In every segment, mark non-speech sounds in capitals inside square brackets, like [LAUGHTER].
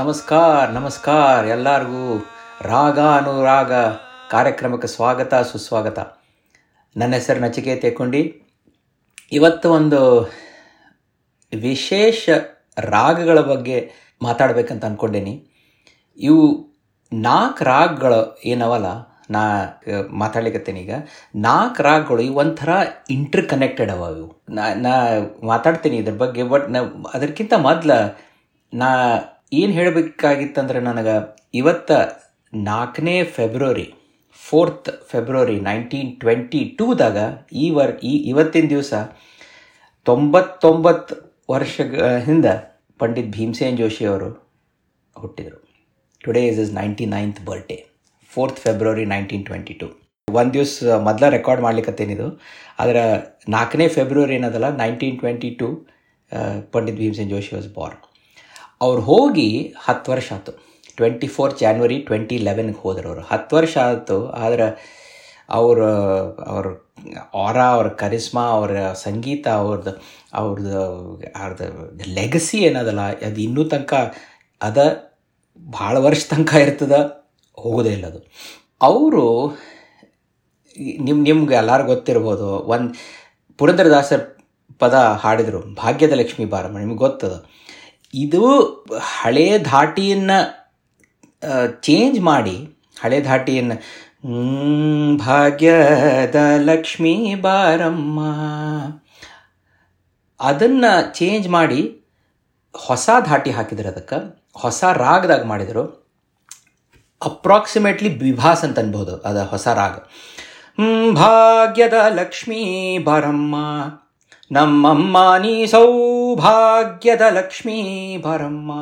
ನಮಸ್ಕಾರ ನಮಸ್ಕಾರ. ಎಲ್ಲರಿಗೂ ರಾಗ ಅನುರಾಗ ಕಾರ್ಯಕ್ರಮಕ್ಕೆ ಸ್ವಾಗತ, ಸುಸ್ವಾಗತ. ನನ್ನ ಹೆಸರು ನಚಿಕೆ ತೆಕ್ಕೊಂಡಿ ಇವತ್ತು ಒಂದು ವಿಶೇಷ ರಾಗಗಳ ಬಗ್ಗೆ ಮಾತಾಡಬೇಕಂತ ಅಂದ್ಕೊಂಡೇನಿ ಇವು ನಾಲ್ಕು ರಾಗಗಳು ಏನವಲ್ಲ, ನಾ ಮಾತಾಡ್ಲಿಕ್ಕತ್ತೇನೆ ಈಗ. ನಾಲ್ಕು ರಾಗಗಳು ಇವು ಒಂಥರ ಇಂಟರ್ ಕನೆಕ್ಟೆಡ್ ಅವ ಇವು. ನಾ ನಾ ಮಾತಾಡ್ತೀನಿ ಇದ್ರ ಬಗ್ಗೆ ಬಟ್ ನಾ ಅದಕ್ಕಿಂತ ಮೊದ್ಲು ನಾ ಏನು ಹೇಳಬೇಕಾಗಿತ್ತಂದ್ರೆ ನನಗೆ ಇವತ್ತ ನಾಲ್ಕನೇ February fourth February nineteen twenty ಟೂದಾಗ ಈ ವರ್, ಈ ಇವತ್ತಿನ ದಿವಸ ತೊಂಬತ್ತೊಂಬತ್ತು ವರ್ಷ ಹಿಂದೆ ಪಂಡಿತ್ ಭೀಮಸೇನ್ ಜೋಶಿ ಅವರು ಹುಟ್ಟಿದರು. Today is is ninety ninth birthday fourth February nineteen twenty two ಒಂದು ದಿವಸ ಮೊದಲ ರೆಕಾರ್ಡ್ ಮಾಡ್ಲಿಕ್ಕತ್ತೇನಿದು ಆದರೆ ನಾಲ್ಕನೇ ಫೆಬ್ರವರಿ ಏನದಲ್ಲ nineteen twenty two Pandit Bhimsen Joshi was born ಅವ್ರು ಹೋಗಿ ಹತ್ತು ವರ್ಷ ಆಯಿತು. ಟ್ವೆಂಟಿ ಫೋರ್ ಜಾನ್ವರಿ ಟ್ವೆಂಟಿ ಲೆವೆನ್ಗೆ ಹೋದರು ಅವರು. ಹತ್ತು ವರ್ಷ ಆಯಿತು, ಆದರೆ ಅವರು, ಅವ್ರ ಆರಾ ಅವ್ರ ಕರಿಸ್ಮಾ ಅವರ ಸಂಗೀತ ಅವ್ರದ್ದು ಅವ್ರದ್ದು ಅವ್ರದ್ದು ಲೆಗಸಿ ಏನದಲ್ಲ, ಅದು ಇನ್ನೂ ತನಕ, ಅದ ಭಾಳ ವರ್ಷ ತನಕ ಇರ್ತದ, ಹೋಗೋದೇ ಇಲ್ಲ ಅದು. ಅವರು ನಿಮ್ಮ ನಿಮ್ಗೆ ಎಲ್ಲರೂ ಗೊತ್ತಿರ್ಬೋದು, ಒಂದು ಪುರಂದರದಾಸರ ಪದ ಹಾಡಿದರು, ಭಾಗ್ಯದ ಲಕ್ಷ್ಮೀ ಬಾರಮ್ಮ, ನಿಮ್ಗೆ ಗೊತ್ತದ? ಇದು ಹಳೆ ಧಾಟಿಯನ್ನು ಚೇಂಜ್ ಮಾಡಿ, ಹಳೆ ಧಾಟಿಯನ್ನು ಭಾಗ್ಯದ ಲಕ್ಷ್ಮೀ ಬಾರಮ್ಮ, ಅದನ್ನು ಚೇಂಜ್ ಮಾಡಿ ಹೊಸ ಧಾಟಿ ಹಾಕಿದ್ರು ಅದಕ್ಕೆ, ಹೊಸ ರಾಗದಾಗ ಮಾಡಿದರು. ಅಪ್ರಾಕ್ಸಿಮೇಟ್ಲಿ ವಿಭಾಸ್ ಅಂತ ಅನ್ಬೋದು, ಅದು ಹೊಸ ರಾಗ. ಭಾಗ್ಯದ ಲಕ್ಷ್ಮೀ ಬಾರಮ್ಮ ನಮ್ಮಮ್ಮ ನೀ ಸೌಭಾಗ್ಯದ ಲಕ್ಷ್ಮೀ ಬರಮ್ಮ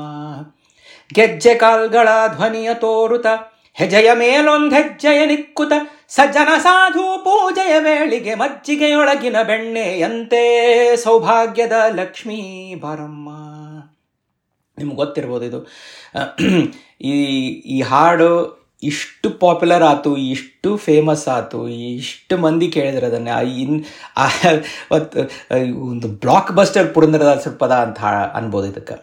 ಗೆಜ್ಜೆ ಕಾಲ್ಗಳ ಧ್ವನಿಯ ತೋರುತ ಹೆಜೆಯ ಮೇಲೊಂದು ಹೆಜ್ಜೆಯ ನಿಕ್ಕುತ, ಸಜ್ಜನ ಸಾಧು ಪೂಜೆಯ ವೇಳಿಗೆ ಮಜ್ಜಿಗೆಯೊಳಗಿನ ಬೆಣ್ಣೆಯಂತೆ ಸೌಭಾಗ್ಯದ ಲಕ್ಷ್ಮೀ ಬರಮ್ಮ ನಿಮ್ಗೆ ಗೊತ್ತಿರ್ಬೋದು ಇದು. ಈ ಈ ಹಾಡು ಇಷ್ಟು ಪಾಪ್ಯುಲರ್ ಆಯ್ತು ಇಷ್ಟು ಫೇಮಸ್ ಆಯ್ತು ಇಷ್ಟು ಮಂದಿ ಕೇಳಿದ್ರೆ ಅದನ್ನು. ಇನ್ ಒಂದು ಬ್ಲಾಕ್ ಬಸ್ಟರ್ ಪುರಂದರದಾಸರ ಪದ ಅಂತ ಅನ್ಬೋದು ಇದಕ್ಕೆ.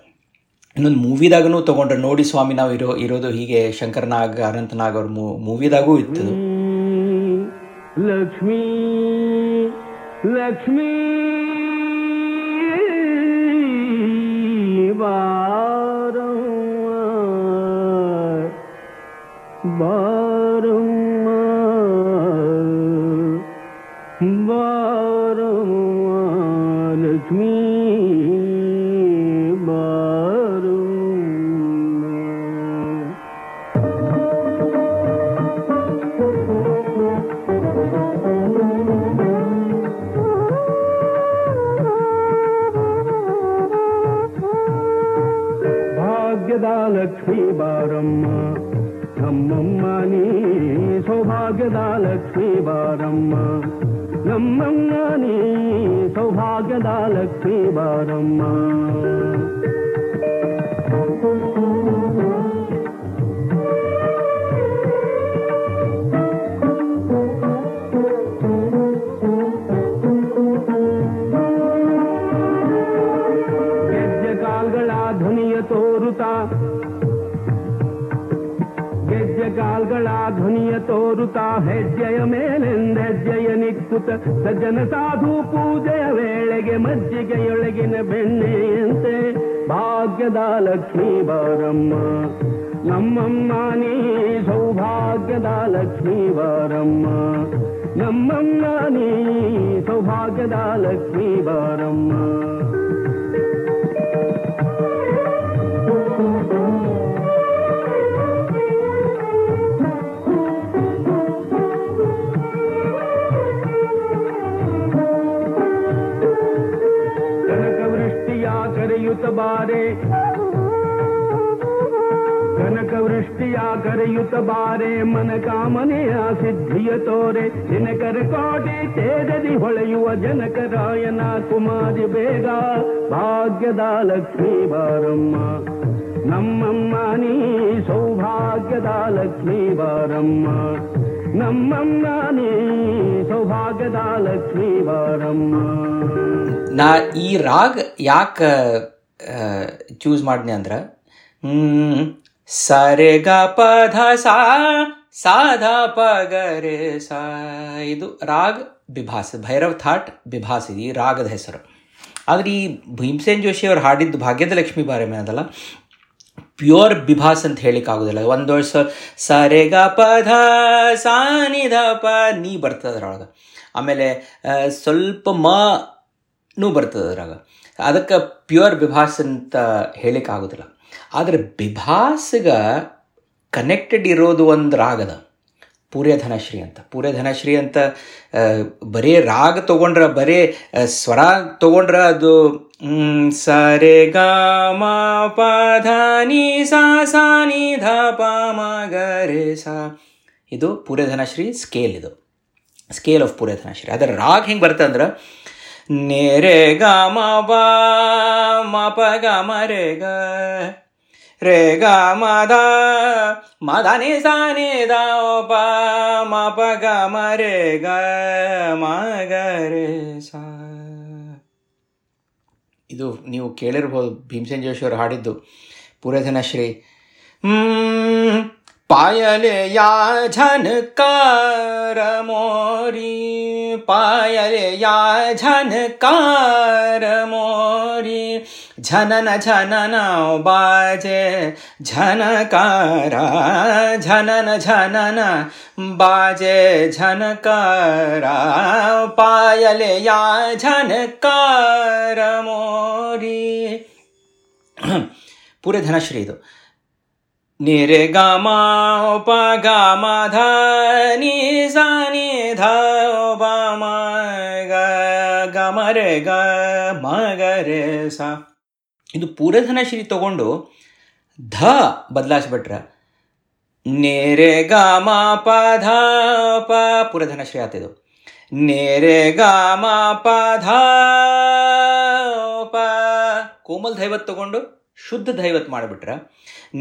ಇನ್ನೊಂದು ಮೂವಿದಾಗೂ ತೊಗೊಂಡ್ರೆ. ನೋಡಿ ಸ್ವಾಮಿ, ನಾವು ಇರೋ, ಇರೋದು ಹೀಗೆ ಶಂಕರನಾಗ್ ಅನಂತನಾಗ್ ಅವ್ರ ಮೂವಿದಾಗೂ ಇತ್ತು ಲಕ್ಷ್ಮೀ ಲಕ್ಷ್ಮೀ ಬಾರಮ್ಮ बर लक्ष्मी ನಮ್ಮಮ್ಮ ನೀ ನಿಕ್ಕುತ್ತ ಸಜ್ಜನ ಸಾಧು ಪೂಜೆಯ ವೇಳೆಗೆ ಮಜ್ಜಿಗೆಯೊಳಗಿನ ಬೆಣ್ಣೆಯಂತೆ ಭಾಗ್ಯದ ಲಕ್ಷ್ಮೀ ಬಾರಮ್ಮ, ನಮ್ಮಮ್ಮ ನೀ ಸೌಭಾಗ್ಯದ ಲಕ್ಷ್ಮೀ ಬಾರಮ್ಮ, ನಮ್ಮಮ್ಮ ನೀ ಸೌಭಾಗ್ಯದ ಲಕ್ಷ್ಮೀ ಬಾರಮ್ಮ. ಕರೆಯುತ್ತ ಬಾರೆ, ಮನ ಕಾಮನೆಯ ಸಿದ್ಧಿಯ ತೋರೆ. ದಿನಕರ ಕೋಟೆ ತೇಜದಿ ಹೊಳೆಯುವ ಜನಕರಾಯನ ಕುಮಾರಿ ಬೇಗ. ಭಾಗ್ಯದ ಲಕ್ಷ್ಮೀ ಬಾರಮ್ಮ. ನಮ್ಮಮ್ಮ ನೀ ಸೌಭಾಗ್ಯದ ಲಕ್ಷ್ಮೀ ಬಾರಮ್ಮ. ನಮ್ಮಮ್ಮ ನೀ ಸೌಭಾಗ್ಯದ ಲಕ್ಷ್ಮೀ ಬಾರಮ್ಮ. ನಾ ಈ ರಾಗ ಯಾಕೆ ಚೂಸ್ ಮಾಡಿದೆ ಅಂದ್ರೆ? ಸರೆ ಗ ಪಧ ಸಾ ಸಾಧ ಪಗರೆ ಸ. ಇದು ರಾಗ್ ಬಿಭಾಸ್, ಭೈರವ್ ಥಾಟ್ ಬಿಭಾಸ್, ಈ ರಾಗದ ಹೆಸರು. ಆದರೆ ಈ ಭೀಮಸೇನ್ ಜೋಶಿ ಅವರು ಹಾಡಿದ್ದು ಭಾಗ್ಯದ ಲಕ್ಷ್ಮಿ ಬಾರೆ ಅದಲ್ಲ. ಪ್ಯೂರ್ ಬಿಭಾಸ್ ಅಂತ ಹೇಳಿಕ್ಕಾಗೋದಿಲ್ಲ ಒಂದು ವರ್ಷ ಸರೆ ಗ ಪಧ ಸಾನಿ ಧ ಪ ನೀ ಅದ್ರೊಳಗೆ. ಆಮೇಲೆ ಸ್ವಲ್ಪ ಮ, ನೂ ಬರ್ತದೆ ಅದರಾಗ. ಅದಕ್ಕೆ ಪ್ಯೂರ್ ಬಿಭಾಸ್ ಅಂತ ಹೇಳಿಕ್ಕೆ ಆಗೋದಿಲ್ಲ. ಆದರೆ ಬಿಭಾಸ್ಗ ಕನೆಕ್ಟೆಡ್ ಇರೋದು ಒಂದು ರಾಗದ ಪೂರ್ಯಧನಶ್ರೀ ಅಂತ. ಪೂರ್ಯಧನಶ್ರೀ ಅಂತ ಬರೀ ರಾಗ ತೊಗೊಂಡ್ರೆ, ಬರೀ ಸ್ವರ ತೊಗೊಂಡ್ರೆ ಅದು ಸರೆ ಗ ಮ ಪ ಧ ನಿ ಸಾ, ನಿ, ಧ, ಪ, ಮ, ಗ, ರೇ, ಸಾ. ಇದು ಪೂರ್ಯಧನಶ್ರೀ ಸ್ಕೇಲ್ ಇದು. Scale of Puriya Dhanashri. ಅದರ ರಾಗ ಹೆಂಗೆ ಬರುತ್ತೆ ಅಂದ್ರೆ, ನೇ, ರೇ ಗ ಮ ಪ ಮ, ಪ, ಗ, ಮ, ರೆ, ಗ. ರೇ ಗ ಮದ ಮದ ನಿ ಸಾ ನಿ ದ ಪ ಮ ಪ ಗ ಮ ರೇ ಗ ಮ ಗ ರೇ ಸಾ. ಇದು ನೀವು ಕೇಳಿರ್ಬೋದು ಭೀಮಸೇನ್ ಜೋಶಿಯವರು ಹಾಡಿದ್ದು. ಪೂರಧನಶ್ರೀ. ಹ್ಮ್ पायले याझन कार मोरी पायले याझन कार मोरी झनन झनन बाजे झनकारा झनन झनन बाजे झनकारा पायले या झनकार मोरी पूरे धनाश्री तो ಗ ಮ ಪ ಗ ಮ ಧ ನಿ ಸ ನಿ ಧ ಗ ಸ ಇದು ಪೂರಧನಶ್ರೀ ತಗೊಂಡು ಧ ಬದಲಾಯಿಸ್ಬಿಟ್ರೆ. ನೇರೆ ಗ ಮ ಪ ಧ ಪ ಪೂರಧನಶ್ರೀ ಆತಿದು ನೇರೆ ಗ ಮ ಪ ಧ ಪ ಕೋಮಲ್ ದೈವತ್ ತಗೊಂಡು ಶುದ್ಧ ದೈವತ್ ಮಾಡಿಬಿಟ್ರೆ.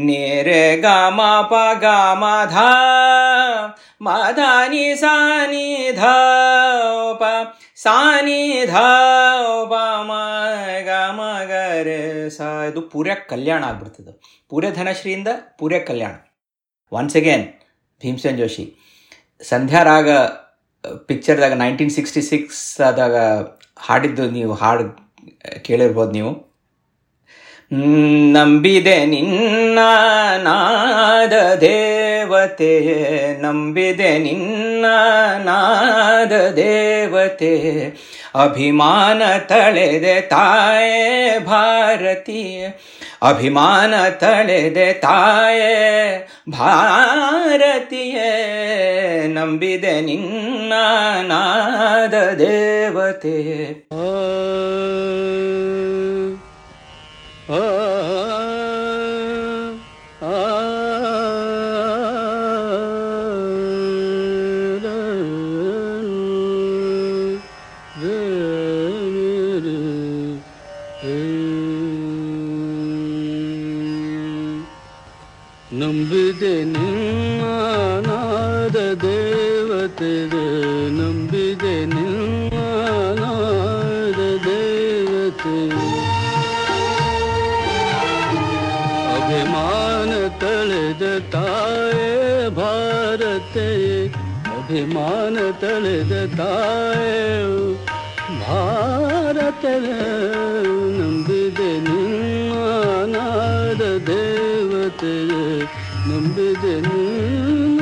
ನೇರೆ ಗ ಮ ಪ ಗ ಮ ಧ ಮಾಧಾನಿ ಸಾನಿ ಧ, ಪ ಸಾನಿ ಧ, ಪ ಮ ಗ ಮ ಗ ರೇ ಸ. ಇದು ಪೂರ್ಯ ಕಲ್ಯಾಣ ಆಗ್ಬಿಡ್ತದೆ. ಪೂರ್ಯ ಧನಶ್ರೀಯಿಂದ ಪೂರ್ಯ ಕಲ್ಯಾಣ. ಒನ್ಸ್ ಅಗೇನ್ ಭೀಮಸೇನ್ ಜೋಶಿ, ಸಂಧ್ಯಾ ರಾಗ ಪಿಕ್ಚರ್ದಾಗ ನೈನ್ಟೀನ್ ಸಿಕ್ಸ್ಟಿ ಸಿಕ್ಸ್ ಆದಾಗ ಹಾಡಿದ್ದು ನೀವು ಹಾಡು ಕೇಳಿರ್ಬೋದು ನೀವು. ನಂಬಿದೆ ನಿನ್ನ ನಾದ ದೇವತೆ ನಂಬಿದೆ ನಿನ್ನ ನಾದ ದೇವತೆ ಅಭಿಮಾನ ತಳೆದೆ ತಾಯೇ ಭಾರತೀಯ ಅಭಿಮಾನ ತಳೆದೆ ತಾಯೇ ಭಾರತೀಯೇ ನಂಬಿದೆ ನಿನ್ನ ನಾದ ದೇವತೆ ನಂಬಿದೆ ನಾದ ದೇವತೆ ನಂಬಿದೆ ಅಭಿಮಾನ ತಳೆದ ತಾಯೇ ಭಾರತ ನಂಬಿದೆ ನಾದ ದೇವತೆ ನಂಬಿದೆ ನಿನ್ನ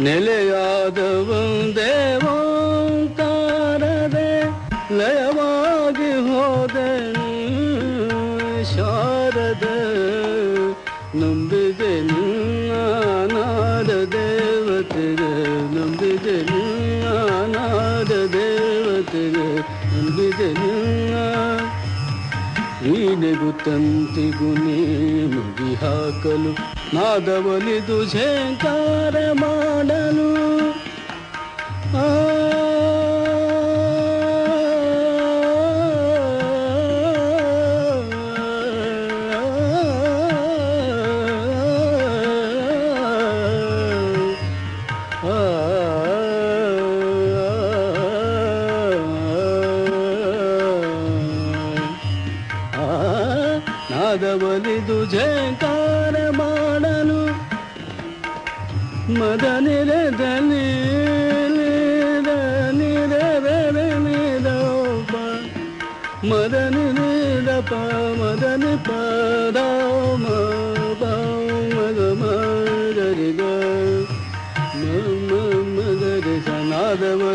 ನೆಲೆಯಾದ ಒಂದೇವೋ ತಾರದೆ ಲಯವಾಗಿ ನೀನೆಗು ತಂತಿಗು ನೀ ಮುಗಿ ಹಾಕಲು ನಾದವಲಿದು ಝೇಂಕಾರ ಮಾಡಲು.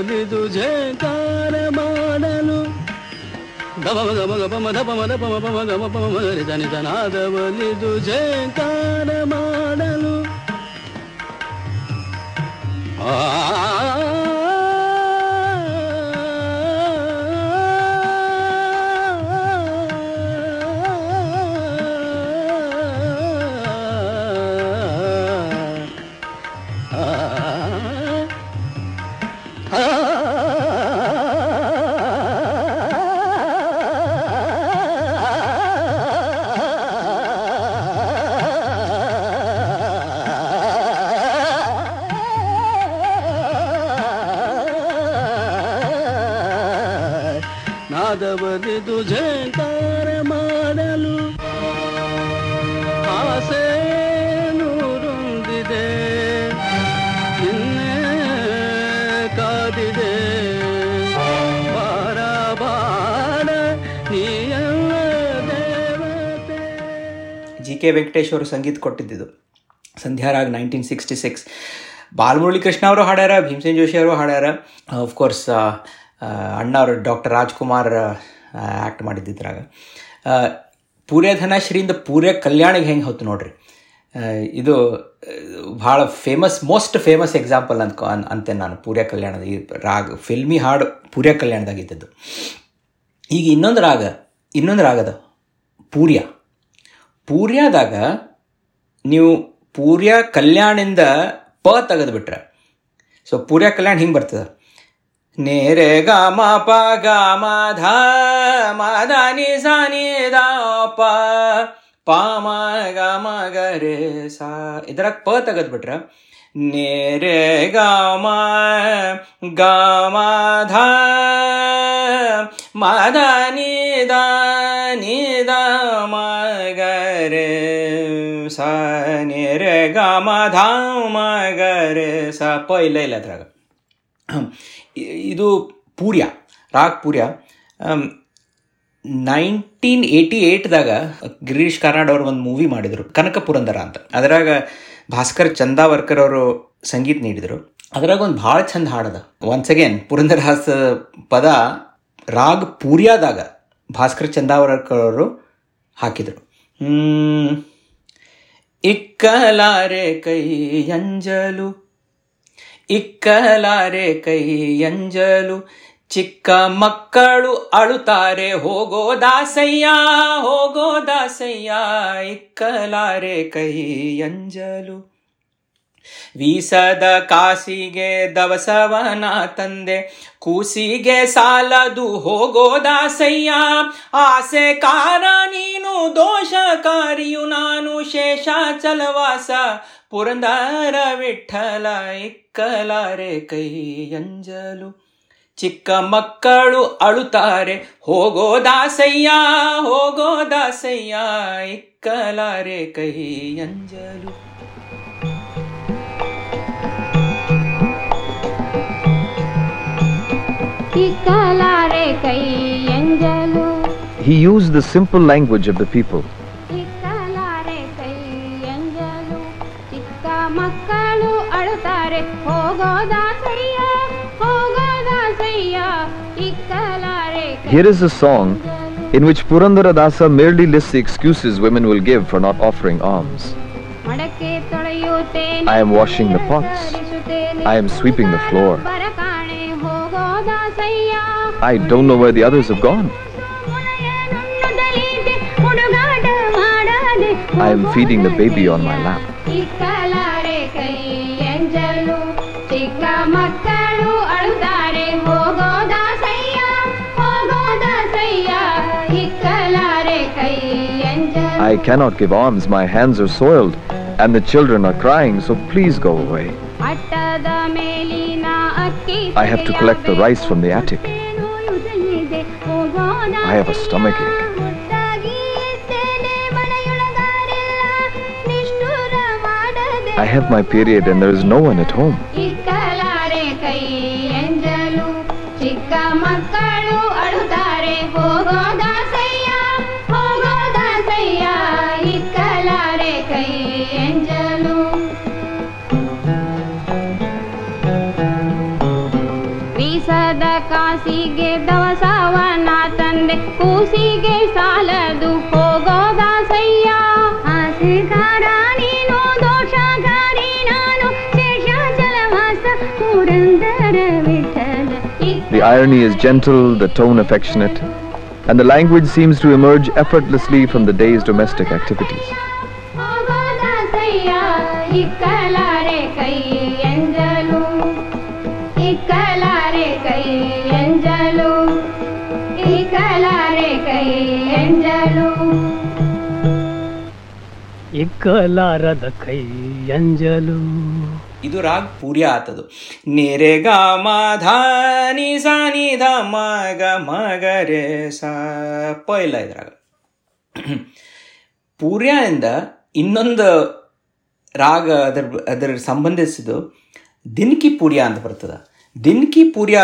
ಸನಾದವಲಿದು ಝೇಂಕಾರ ಮಾಡಲು ಗಮ ಗಮ ಗಮ ಮದ ಪಮ ದ ಪಮ ಪಮ ಗಮ ಪಮ ಮದರಿ ಸನಿ ಸನಾದವಲಿದು ಝೇಂಕಾರ ಮಾಡಲು ನಾದವಲಿದು ಜಯಂಕಾರ ಮಾಡಲು ಆಸೆ ನೂರೊಂದಿದೆ. ಕಾದಿದೆ. ಬಾರ ಬಾರ ನೀಯಲ್ಲ ದೇವತೆ. ಜಿ ಕೆ ವೆಂಕಟೇಶ್ ಅವರು ಸಂಗೀತ ಕೊಟ್ಟಿದ್ದಿದ್ದು Sandhya Raag nineteen sixty six. Balamurali Krishna ಅವರು ಹಾಡ್ಯಾರ, ಭೀಮಸೇನ್ ಜೋಶಿ ಅವರು ಹಾಡ್ಯಾರ. ಆಫ್ಕೋರ್ಸ್ ಅಣ್ಣ ಅವರು ಡಾಕ್ಟರ್ ರಾಜ್ಕುಮಾರ್ ಆ್ಯಕ್ಟ್ ಮಾಡಿದ್ದಿದ್ರಾಗ. ಪೂರೆ ಧನಶ್ರೀಯಿಂದ ಪೂರೆ ಕಲ್ಯಾಣಿಗೆ ಹೆಂಗೆ ಹೊತ್ತು ನೋಡ್ರಿ? ಇದು, ಭಾಳ ಫೇಮಸ್ ಮೋಸ್ಟ್ ಫೇಮಸ್ ಎಕ್ಸಾಂಪಲ್ ಅಂತ ಅಂತೆ ನಾನು ಪೂರ್ಯ ಕಲ್ಯಾಣದ, ಈ ರಾಗ, ಫಿಲ್ಮಿ ಹಾಡು ಪೂರ್ಯ ಕಲ್ಯಾಣದಾಗಿದ್ದದ್ದು. ಈಗ ಇನ್ನೊಂದು ರಾಗ, ಇನ್ನೊಂದು ರಾಗದ, ಪೂರ್ಯ. ಪೂರ್ಯದಾಗ ನೀವು ಪೂರ್ಯ ಕಲ್ಯಾಣಿಂದ ಪ ತೆಗೆದುಬಿಟ್ರೆ, ಸೊ ಪೂರ್ಯ ಕಲ್ಯಾಣ ಹಿಂಗೆ ಬರ್ತದೆ? ನೇರೆ ಗ ಮ ಪ ಗ ಮ ಧ ಮ ದ ನಿ ಸ ನಿ ದ ಪ ಪ ಮ ಗ ಮ ಗ ರೇ ಸ ಇದ್ರಾಗ ಪ ತೆಗೆದ್ಬಿಟ್ರೆ ನೇರೆ ಗ ಮ ಗ ಮ ಧ ಮ ದ ನಿ ದ ನಿ ದ ಮ ಗ ರೇ ಸ ನಿ ರೇ ಗ ಮ ಧ ಮ ಗ ರೇ ಸ ಪ ಇಲ್ಲ ಇಲ್ಲ ಅದ್ರಾಗ ಇ- ಇದು ಪೂರ್ಯ, ರಾಗ್ ಪೂರ್ಯ. ನೈನ್ಟೀನ್ ಏಯ್ಟಿ ಏಯ್ಟ್ದಾಗ ಗಿರೀಶ್ ಕಾರ್ನಾಡ್ ಅವರು ಒಂದು ಮೂವಿ ಮಾಡಿದರು ಕನಕ ಪುರಂದರ ಅಂತ. ಅದರಾಗ ಭಾಸ್ಕರ್ ಚಂದಾವರ್ಕರ್ ಅವರು ಸಂಗೀತ ನೀಡಿದರು. ಅದ್ರಾಗ ಒಂದು ಭಾಳ ಚಂದ ಹಾಡದ ಒನ್ಸ್ ಅಗೇನ್ ಪುರಂದರದಾಸ ಪದ ರಾಗ್ ಪೂರ್ಯಾದಾಗ ಭಾಸ್ಕರ್ ಚಂದಾವರ್ಕರ್ ಅವರು ಹಾಕಿದರು. ಇಕ್ಕಲಾರೆ ಕೈ ಅಂಜಲು ಇಕ್ಕಲಾರೆ ಕೈ ಅಂಜಲು, ಚಿಕ್ಕ ಮಕ್ಕಳು ಅಳುತ್ತಾರೆ, ಹೋಗೋ ದಾಸಯ್ಯ ಹೋಗೋ ದಾಸಯ್ಯ, ಇಕ್ಕಲಾರೆ ಕೈ ಅಂಜಲು. ವೀಸದ ಕಾಸಿಗೆ ದವಸವನ ತಂದೆ, ಕೂಸಿಗೆ ಸಾಲದು, ಹೋಗೋ ದಾಸಯ್ಯ, ಆಸೆ ಕಾರ ನೀನು, ದೋಷಕಾರಿಯು ನಾನು, ಶೇಷಾಚಲವಾಸ ಪುರಂದರ ವಿಠಲ ಇಕ್ಕಲಾರೆ ಕೈ ಅಂಜಲು ಚಿಕ್ಕ ಮಕ್ಕಳು ಅಳುತ್ತಾರೆ ಹೋಗೋ ದಾಸಯ್ಯ ಹೋಗೋ ದಾಸಯ್ಯ ಇಕ್ಕಲಾರೆ ಕೈ ಅಂಜಲು ಇಕ್ಕಲಾರೆ ಕೈ ಎಂಜಲು He used the simple language of the people. Here is a song in which Purandaradasa merely lists the excuses women will give for not offering alms. I am washing the pots. I am sweeping the floor. I don't know where the others have gone. I am feeding the baby on my lap. I cannot give alms, my hands are soiled, and the children are crying, so please go away. I have to collect the rice from the attic. I have a stomachache. I have my period and there is no one at home. The irony is gentle, the tone affectionate, and the language seems to emerge effortlessly from the day's domestic activities. ಹೋಗೋ ದಾಸಯ್ಯ ಇಕ್ಕಲಾರೆ ಕೈ ಎಂಜಲು ಇದು ರಾಗ್ ಪೂರ್ಯ ಆತದು. ನೆರೆ ಗ ನಿ ಸ ನಿ ಧ ಮ ಗ ಮ ಗ ರೇ ಸ ಪ ಇಲ್ಲ ಇದ್ರಾಗ. ಇಂದ ಇನ್ನೊಂದು ರಾಗ ಅದರ ಅದರ ಸಂಬಂಧಿಸಿದ್ದು ದಿನ್ಕಿ ಪೂರ್ಯ ಅಂತ ಬರ್ತದ. ದಿನ್ಕಿ ಪೂರ್ಯ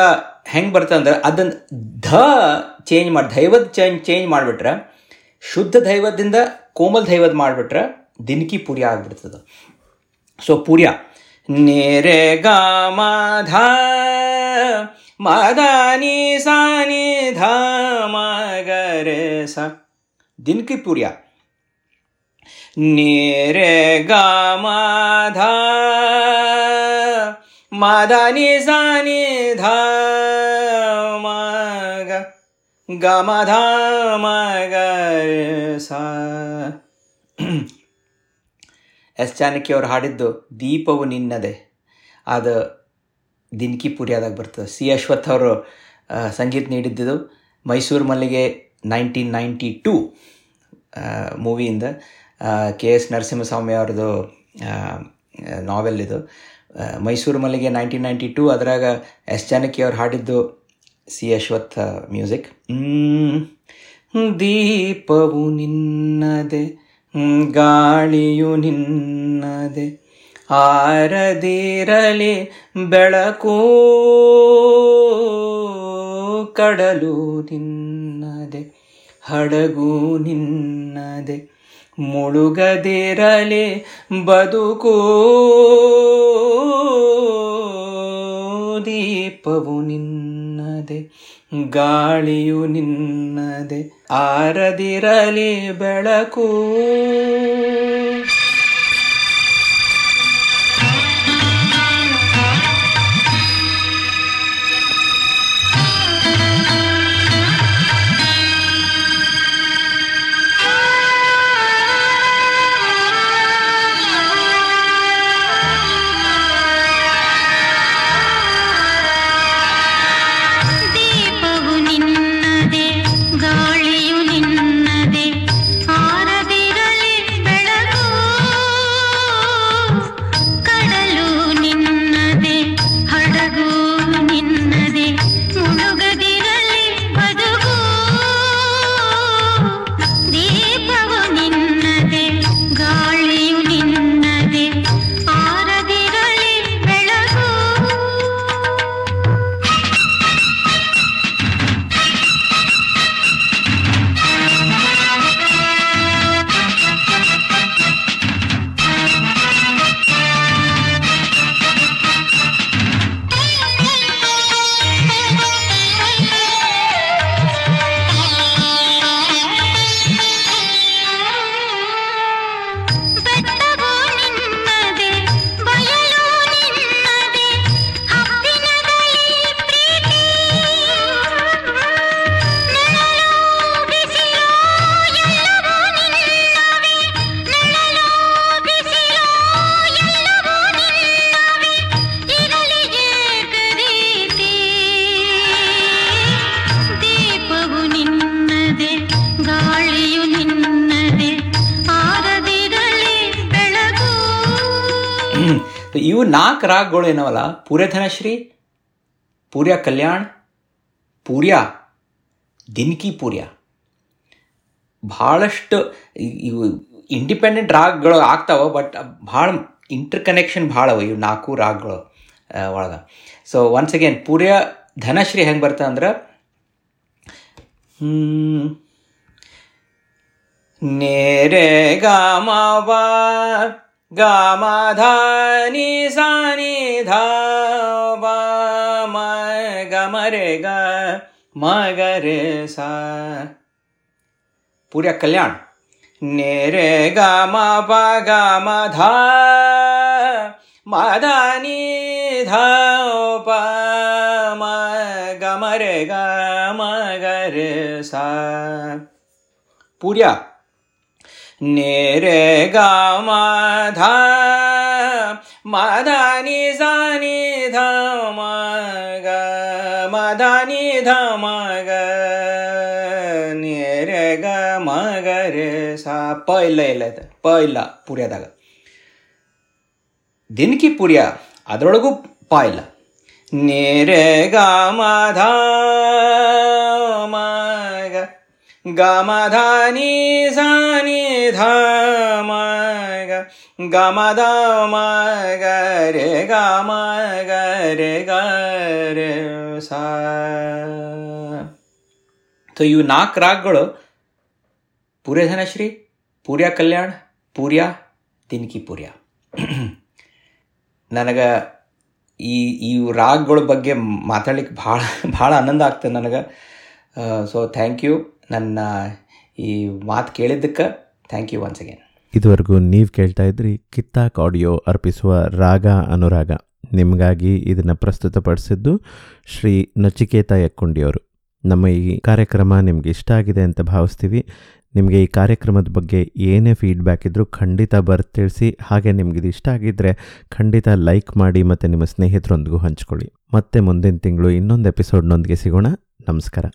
ಹೆಂಗೆ ಬರ್ತದೆ ಅಂದ್ರೆ ಅದನ್ನು ಧ ಚೇಂಜ್ ಮಾಡಿ, ದೈವದ ಚೇಂಜ್ ಚೇಂಜ್ ಮಾಡಿಬಿಟ್ರೆ ಶುದ್ಧ ದೈವದಿಂದ ಕೋಮಲ್ ದೈವದ ಮಾಡಿಬಿಟ್ರೆ ದಿನ್ಕಿ ಪೂರ್ಯ ಆಗ್ಬಿಡ್ತದೆ. ಸೊ ಪೂರ್ಯ. ನೇರೆ ಗ ಮ ಧ ಮದ ನಿ ಸ ನಿ ಧ ಮ ಗ ರೇ ಸ ದಿನ್ಕಿ ಪೂರ್ಯ ನೇರೆ ಗ ಮ ಧ ಮದ ನಿ ಎಸ್ ಜಾನಕಿ ಅವ್ರು ಹಾಡಿದ್ದು ದೀಪವು ನಿನ್ನದೆ. ಅದು ದಿನ್ಕಿ ಪುರಿಯಾದಾಗ ಬರ್ತದೆ. ಸಿ ಅಶ್ವಥ್ ಅವರು ಸಂಗೀತ ನೀಡಿದ್ದು Mysuru Mallige nineteen ninety two ಮೂವಿಯಿಂದ K S Narasimhaswamy ಅವ್ರದ್ದು ನಾವೆಲ್ ಇದು. Mysuru Mallige nineteen ninety two, ಅದರಾಗ ಎಸ್ ಜಾನಕಿ ಅವ್ರು ಹಾಡಿದ್ದು ಸಿ ಅಶ್ವಥ್ ಮ್ಯೂಸಿಕ್. ದೀಪವು ನಿನ್ನದೆ. ಗಾಳಿಯು ನಿನ್ನದೆ ಆರದಿರಲಿ ಬೆಳಕು ಕಡಲು ನಿನ್ನದೆ ಹಡಗು ನಿನ್ನದೆ ಮುಳುಗದಿರಲಿ ಬದುಕು ದೀಪವು ನಿನ್ನದೆ ಗಾಳಿಯು ನಿನ್ನದೆ ಆರದಿರಲಿ ಬೆಳಕು. ನಾಲ್ಕು ರಾಗಗಳು ಏನವಲ್ಲ ಪೂರ್ಯಧನಶ್ರೀ ಪೂರ್ಯ ಕಲ್ಯಾಣ್, ಪೂರ್ಯ, ದಿನ್ಕಿ ಪೂರ್ಯ ಭಾಳಷ್ಟು ಇವು ಇಂಡಿಪೆಂಡೆಂಟ್ ರಾಗಗಳು ಆಗ್ತಾವ ಬಟ್ ಭಾಳ ಇಂಟರ್ ಕನೆಕ್ಷನ್ ಭಾಳ ಅವ ಇವು ನಾಲ್ಕು ರಾಗಗಳು ಒಳಗೆ so once again Puriya Dhanashri ಹೆಂಗೆ ಬರ್ತಾ ಅಂದ್ರೆ. ನೇರೆ ಗಾಮ गा माधा गमरे ग मगरे सा। पूर्या कल्याण। नेरे गा मा पा गा माधा मादा धानि धा प गमरे ग मगरे सा। पूर्या ರೇ ಗ माधा ಗ ರೇ ಸಾ ನೇರೆ ಧಾ ಮದಾನಿ ಸಾನಿ ಧ ಮ ಗ, ಮದಾನಿ ಧ ಗ, ನೇರೆ ಗ ಮ ಗ ರೇ ಸಾ, ಪ ಇಲ್ಲ ಇಲ್ಲ ಪ ಇಲ್ಲ, ಪೂರ್ಯದಾಗ. ದಿನಕಿ ಪುರ್ಯ, ಅದರೊಳಗೂ ಪ ಇಲ್ಲ. ನೇರೆ ಗ ಧ ಮ ಗ ಗಾಮ ಧಾನಿ ಸಾನಿ ಧಾಮ ಗಮದ ಗ ಗಮ ದ ಮ ಗ ರೇ ಗಮ ಗ ರೇ ಸಾ ಸೊ ಇವು ನಾಲ್ಕು ರಾಗಗಳು. ಪೂರ್ಯಧನಶ್ರೀ ಪೂರ್ಯ ಕಲ್ಯಾಣ, ಪೂರ್ಯ, ದಿನಕಿ ಪೂರ್ಯ. [CLEARS THROAT] ನನಗೆ ಈ ಈ ರಾಗಗಳ ಬಗ್ಗೆ ಮಾತಾಡ್ಲಿಕ್ಕೆ ಭಾಳ ಭಾಳ ಆನಂದ ಆಗ್ತದೆ ನನಗೆ. ಸೊ ಥ್ಯಾಂಕ್ ಯು ನನ್ನ ಈ ಮಾತು ಕೇಳಿದ್ದಕ್ಕೆ ಥ್ಯಾಂಕ್ ಯು ಒನ್ಸ್ ಅಗೇನ್ ಇದುವರೆಗೂ ನೀವು ಕೇಳ್ತಾ ಇದ್ರಿ ಕಿತ್ತಾಕ್ ಆಡಿಯೋ ಅರ್ಪಿಸುವ ರಾಗ ಅನುರಾಗ. ನಿಮಗಾಗಿ ಇದನ್ನು ಪ್ರಸ್ತುತಪಡಿಸಿದ್ದು ಶ್ರೀ ನಚಿಕೇತ ಯಕ್ಕುಂಡಿಯವರು. ನಮ್ಮ ಈ ಕಾರ್ಯಕ್ರಮ ನಿಮಗೆ ಇಷ್ಟ ಆಗಿದೆ ಅಂತ ಭಾವಿಸ್ತೀವಿ. ನಿಮಗೆ ಈ ಕಾರ್ಯಕ್ರಮದ ಬಗ್ಗೆ ಏನೇ ಫೀಡ್ಬ್ಯಾಕ್ ಇದ್ದರೂ ಖಂಡಿತ ಬರ್ದು ತಿಳಿಸಿ ಹಾಗೆ ನಿಮ್ಗೆ ಇದು ಇಷ್ಟ ಆಗಿದ್ದರೆ ಖಂಡಿತ ಲೈಕ್ ಮಾಡಿ ಮತ್ತು ನಿಮ್ಮ ಸ್ನೇಹಿತರೊಂದಿಗೂ ಹಂಚ್ಕೊಳ್ಳಿ. ಮತ್ತೆ ಮುಂದಿನ ತಿಂಗಳು ಇನ್ನೊಂದು ಎಪಿಸೋಡ್ನೊಂದಿಗೆ ಸಿಗೋಣ. ನಮಸ್ಕಾರ.